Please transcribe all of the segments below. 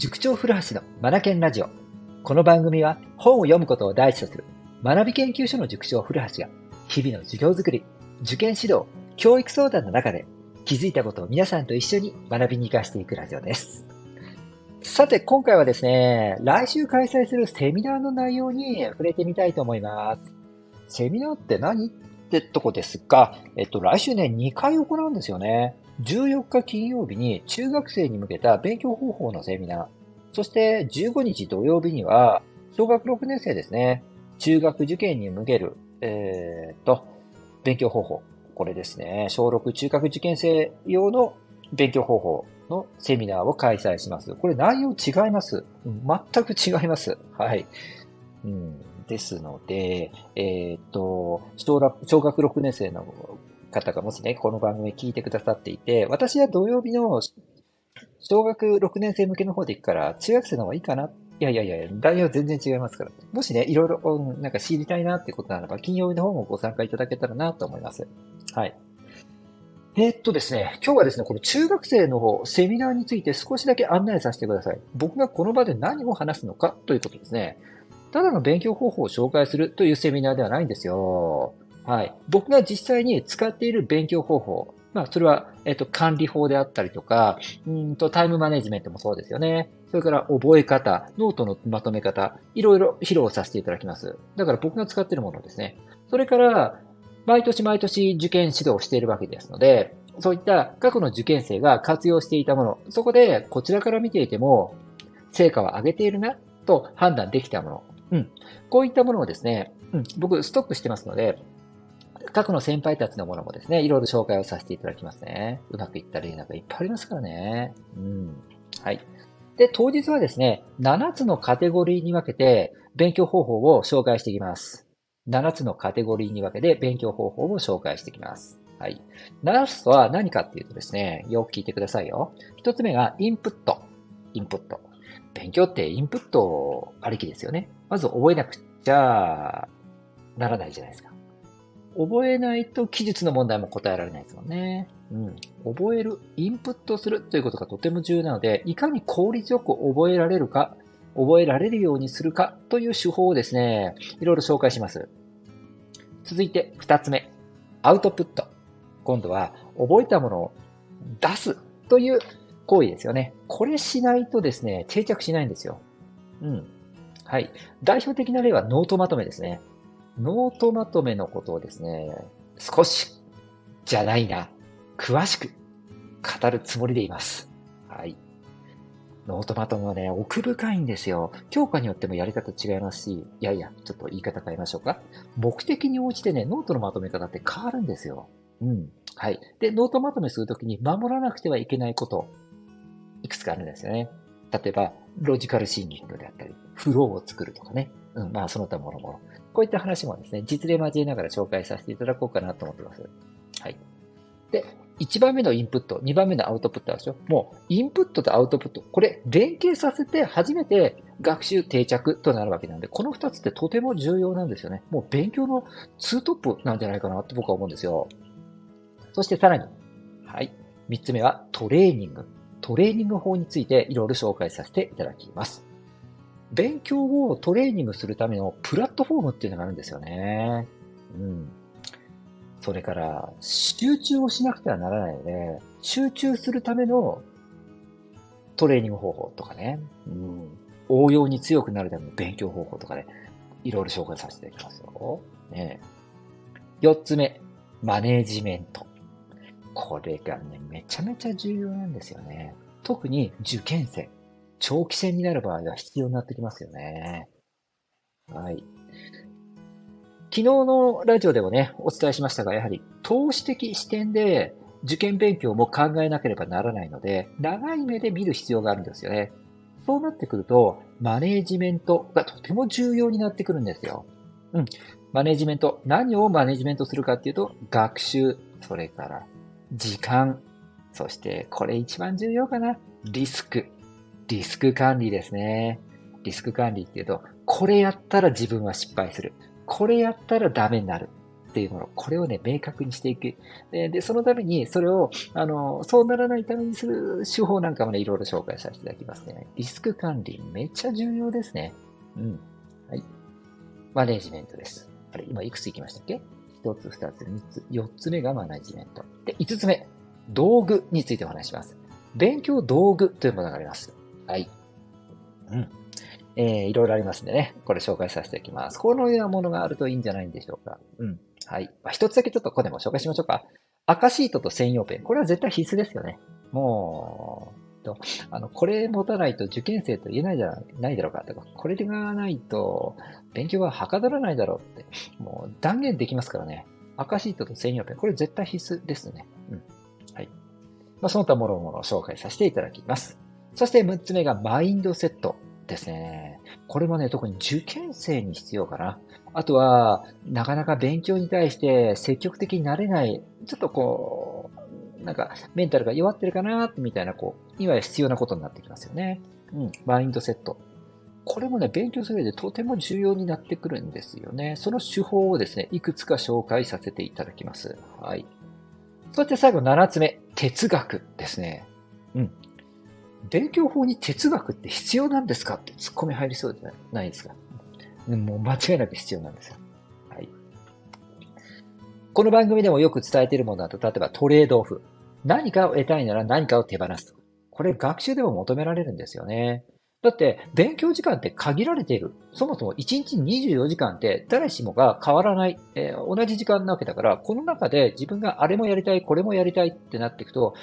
塾長古橋のマナケンラジオ。この番組は本を読むことを第一とする学び研究所の塾長古橋が日々の授業づくり、受験指導、教育相談の中で気づいたことを皆さんと一緒に学びに活かしていくラジオです。さて、今回はですね、来週開催するセミナーの内容に触れてみたいと思います。セミナーって何？ってとこですが、えっと、来週ね、2回行うんですよね。14日金曜日に中学生に向けた勉強方法のセミナー。そして15日土曜日には、小学6年生ですね。中学受験に向ける、えー、っと、勉強方法。これですね。小6中学受験生用の勉強方法のセミナーを開催します。これ内容違います。全く違います。はい。うん、ですので、えー、っと、小学6年生の方がもしね、この番組聞いてくださっていて、私は土曜日の小学6年生向けの方で行くから、中学生の方がいいかないやいやいや、内容全然違いますから。もしね、いろいろ、なんか知りたいなってことならば、金曜日の方もご参加いただけたらなと思います。はい。えー、っとですね、今日はですね、この中学生の方、セミナーについて少しだけ案内させてください。僕がこの場で何を話すのかということですね。ただの勉強方法を紹介するというセミナーではないんですよ。はい。僕が実際に使っている勉強方法。まあ、それは、えっと、管理法であったりとか、うんと、タイムマネジメントもそうですよね。それから覚え方、ノートのまとめ方、いろいろ披露させていただきます。だから僕が使っているものですね。それから、毎年毎年受験指導をしているわけですので、そういった過去の受験生が活用していたもの、そこでこちらから見ていても、成果を上げているな、と判断できたもの。うん。こういったものをですね、うん、僕ストックしてますので、過去の先輩たちのものもですね、いろいろ紹介をさせていただきますね。うまくいった例なんかいっぱいありますからね。うん。はい。で、当日はですね、7つのカテゴリーに分けて勉強方法を紹介していきます。7つのカテゴリーに分けて勉強方法を紹介していきます。はい。7つとは何かっていうとですね、よく聞いてくださいよ。1つ目がインプット。インプット。勉強ってインプットありきですよね。まず覚えなくちゃならないじゃないですか。覚えないと記述の問題も答えられないですもんね。うん。覚える、インプットするということがとても重要なので、いかに効率よく覚えられるか、覚えられるようにするかという手法をですね、いろいろ紹介します。続いて二つ目、アウトプット。今度は覚えたものを出すという行為ですよね。これしないとですね、定着しないんですよ。うん。はい。代表的な例はノートまとめですね。ノートまとめのことをですね、少しじゃないな、詳しく語るつもりでいます。はい。ノートまとめはね、奥深いんですよ。教科によってもやり方違いますし、いやいや、ちょっと言い方変えましょうか。目的に応じてね、ノートのまとめ方って変わるんですよ。うん。はい。で、ノートまとめするときに守らなくてはいけないこと、いくつかあるんですよね。例えば、ロジカルシンキングであったり、フローを作るとかね。うん、まあ、その他もろもろ。こういった話もですね、実例交えながら紹介させていただこうかなと思ってます。はい。で、1番目のインプット、2番目のアウトプットでしょ？もう、インプットとアウトプット、これ、連携させて初めて学習定着となるわけなんで、この2つってとても重要なんですよね。もう勉強のツートップなんじゃないかなって僕は思うんですよ。そしてさらに、はい。3つ目はトレーニング。トレーニング法についていろいろ紹介させていただきます。勉強をトレーニングするためのプラットフォームっていうのがあるんですよね。うん。それから、集中をしなくてはならないので、集中するためのトレーニング方法とかね、うん、応用に強くなるための勉強方法とかね、いろいろ紹介させていただきますよ。ね、四つ目、マネージメント。これがね、めちゃめちゃ重要なんですよね。特に受験生。長期戦になる場合は必要になってきますよね。はい。昨日のラジオでもね、お伝えしましたが、やはり投資的視点で受験勉強も考えなければならないので、長い目で見る必要があるんですよね。そうなってくると、マネージメントがとても重要になってくるんですよ。うん。マネージメント。何をマネージメントするかっていうと、学習、それから時間、そしてこれ一番重要かな。リスク。リスク管理ですね。リスク管理っていうと、これやったら自分は失敗する。これやったらダメになる。っていうもの、これをね、明確にしていく。で、でそのために、それを、あの、そうならないためにする手法なんかもね、いろいろ紹介させていただきますね。リスク管理、めっちゃ重要ですね。うん。はい。マネジメントです。あれ、今いくついきましたっけ？一つ、二つ、三つ、四つ目がマネジメント。で、五つ目、道具についてお話します。勉強道具というものがあります。はい。うん。えー、いろいろありますんでね、これ紹介させていきます。このようなものがあるといいんじゃないんでしょうか。うん。はい。まあ、一つだけちょっとここでも紹介しましょうか。赤シートと専用ペン。これは絶対必須ですよね。もう、とあの、これ持たないと受験生と言えないじゃないだろうかとか、これがないと勉強ははかどらないだろうって、もう断言できますからね。赤シートと専用ペン。これ絶対必須ですね。うん。はい。まあ、その他もろもろ紹介させていただきます。そして6つ目がマインドセットですね。これもね、特に受験生に必要かな。あとは、なかなか勉強に対して積極的になれない、ちょっとこう、なんか、メンタルが弱ってるかなみたいな、こう、今必要なことになってきますよね。うん、マインドセット。これもね、勉強する上でとても重要になってくるんですよね。その手法をですね、いくつか紹介させていただきます。はい。そして最後7つ目、哲学ですね。うん。勉強法に哲学って必要なんですか？って突っ込み入りそうじゃないですか。もう間違いなく必要なんですよ。はい。この番組でもよく伝えているものだと、例えばトレードオフ。何かを得たいなら何かを手放す。これ学習でも求められるんですよね。だって、勉強時間って限られている。そもそも1日24時間って誰しもが変わらない、えー、同じ時間なわけだから、この中で自分があれもやりたい、これもやりたいってなっていくと、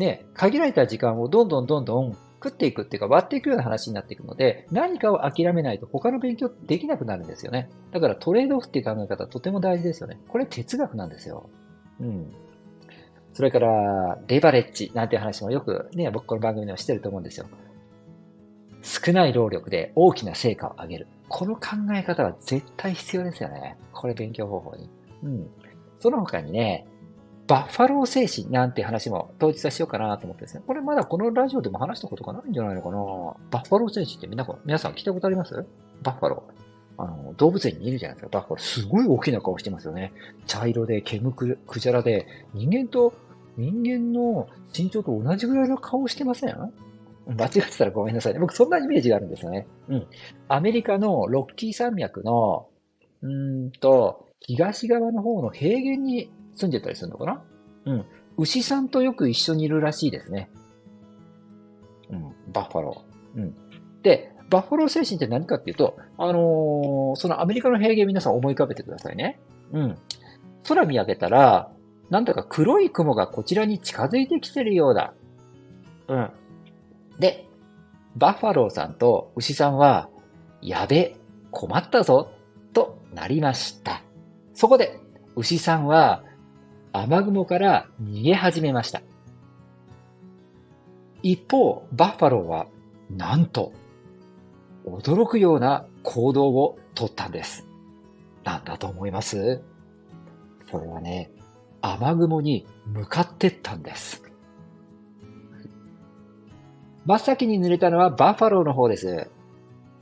ね、限られた時間をどんどんどんどん食っていくっていうか割っていくような話になっていくので、何かを諦めないと他の勉強できなくなるんですよね。だからトレードオフっていう考え方とても大事ですよね。これ哲学なんですよ。うん。それから、レバレッジなんていう話もよくね、僕この番組でもしてると思うんですよ。少ない労力で大きな成果を上げる。この考え方は絶対必要ですよね。これ勉強方法に。うん。その他にね、バッファロー精神なんて話も当日はしようかなと思ってですね。これまだこのラジオでも話したことがないんじゃないのかなバッファロー精神ってみんな、皆さん聞いたことあります？バッファロー。あの、動物園にいるじゃないですか。バッファロー。すごい大きな顔してますよね。茶色で、煙く、くじゃらで、人間と、人間の身長と同じぐらいの顔してません？間違ってたらごめんなさいね。僕そんなイメージがあるんですよね。うん。アメリカのロッキー山脈の、うんと、東側の方の平原に住んでたりするのかな？うん。牛さんとよく一緒にいるらしいですね。うん。バッファロー。うん。で、バッファロー精神って何かっていうと、あのー、そのアメリカの平原皆さん思い浮かべてくださいね。うん。空見上げたら、なんだか黒い雲がこちらに近づいてきてるようだ。うん。で、バッファローさんと牛さんは、やべ、困ったぞ、となりました。そこで、牛さんは雨雲から逃げ始めました。一方、バッファローは、なんと、驚くような行動をとったんです。なんだと思います？それはね、雨雲に向かってったんです。真っ先に濡れたのはバッファローの方です。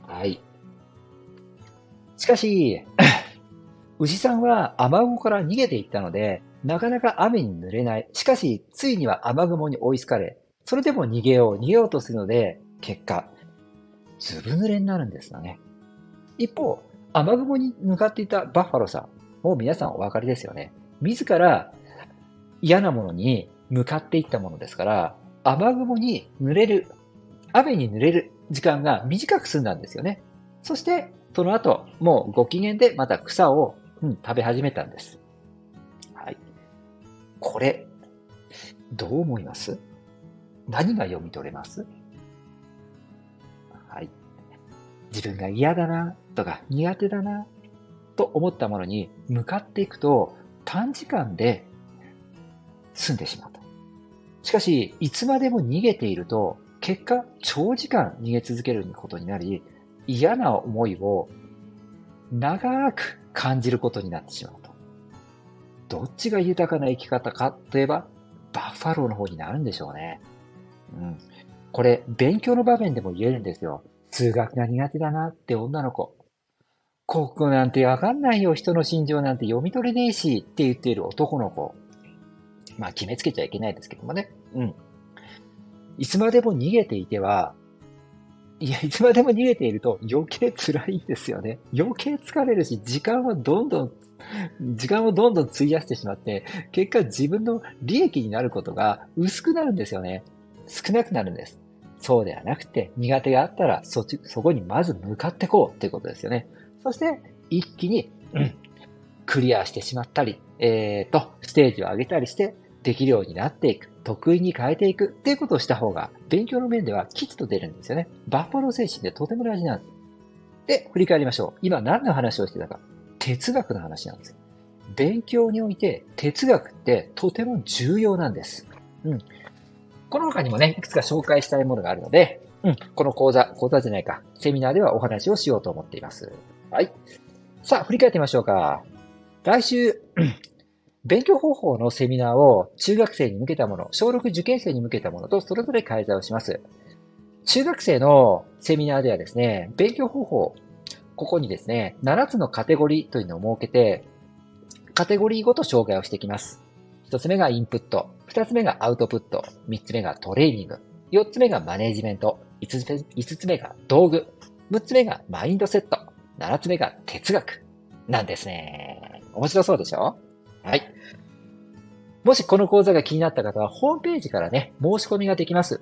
はい。しかし、牛さんは雨雲から逃げていったので、なかなか雨に濡れない。しかし、ついには雨雲に追いつかれ、それでも逃げよう、逃げようとするので、結果、ずぶ濡れになるんですよね。一方、雨雲に向かっていたバッファローさん、もう皆さんお分かりですよね。自ら嫌なものに向かっていったものですから、雨雲に濡れる、雨に濡れる時間が短く済んだんですよね。そして、その後、もうご機嫌でまた草を、うん、食べ始めたんです。これ、どう思います？何が読み取れます？はい。自分が嫌だなとか苦手だなと思ったものに向かっていくと短時間で済んでしまうと。しかし、いつまでも逃げていると結果長時間逃げ続けることになり嫌な思いを長く感じることになってしまう。どっちが豊かな生き方かといえば、バッファローの方になるんでしょうね。うん。これ、勉強の場面でも言えるんですよ。数学が苦手だなって女の子。ここなんてわかんないよ、人の心情なんて読み取れねえし、って言っている男の子。まあ、決めつけちゃいけないですけどもね。うん。いつまでも逃げていては、いや、いつまでも逃げていると余計辛いんですよね。余計疲れるし、時間はどんどん、時間をどんどん費やしてしまって、結果自分の利益になることが薄くなるんですよね。少なくなるんです。そうではなくて、苦手があったら、そっち、そこにまず向かってこうっていうことですよね。そして、一気に、うん、クリアしてしまったり、えっ、ー、と、ステージを上げたりして、できるようになっていく。得意に変えていくっていうことをした方が、勉強の面では吉と出るんですよね。バッファロー精神でとても大事なんです。で、振り返りましょう。今何の話をしてたか。哲学の話なんです。勉強において哲学ってとても重要なんです。うん。この他にもね、いくつか紹介したいものがあるので、うん、この講座、講座じゃないか、セミナーではお話をしようと思っています。はい。さあ、振り返ってみましょうか。来週、勉強方法のセミナーを中学生に向けたもの、小6受験生に向けたものとそれぞれ開催をします。中学生のセミナーではですね、勉強方法、ここにですね、7つのカテゴリーというのを設けて、カテゴリーごと紹介をしていきます。1つ目がインプット、2つ目がアウトプット、3つ目がトレーニング、4つ目がマネジメント、5つ ,5 つ目が道具、6つ目がマインドセット、7つ目が哲学なんですね。面白そうでしょ？はい。もしこの講座が気になった方は、ホームページからね、申し込みができます。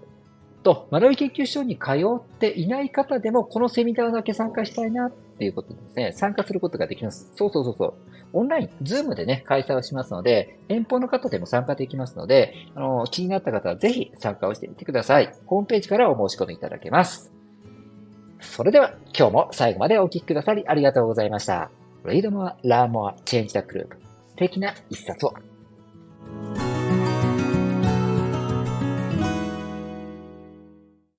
と、学び研究所に通っていない方でも、このセミナーだけ参加したいなっていうことですね、参加することができます。そうそうそうそう。オンライン、ズームでね、開催をしますので、遠方の方でも参加できますので、あの、気になった方はぜひ参加をしてみてください。ホームページからお申し込みいただけます。それでは、今日も最後までお聴きくださりありがとうございました。Read more, learn more, change the group. 素敵な一冊を。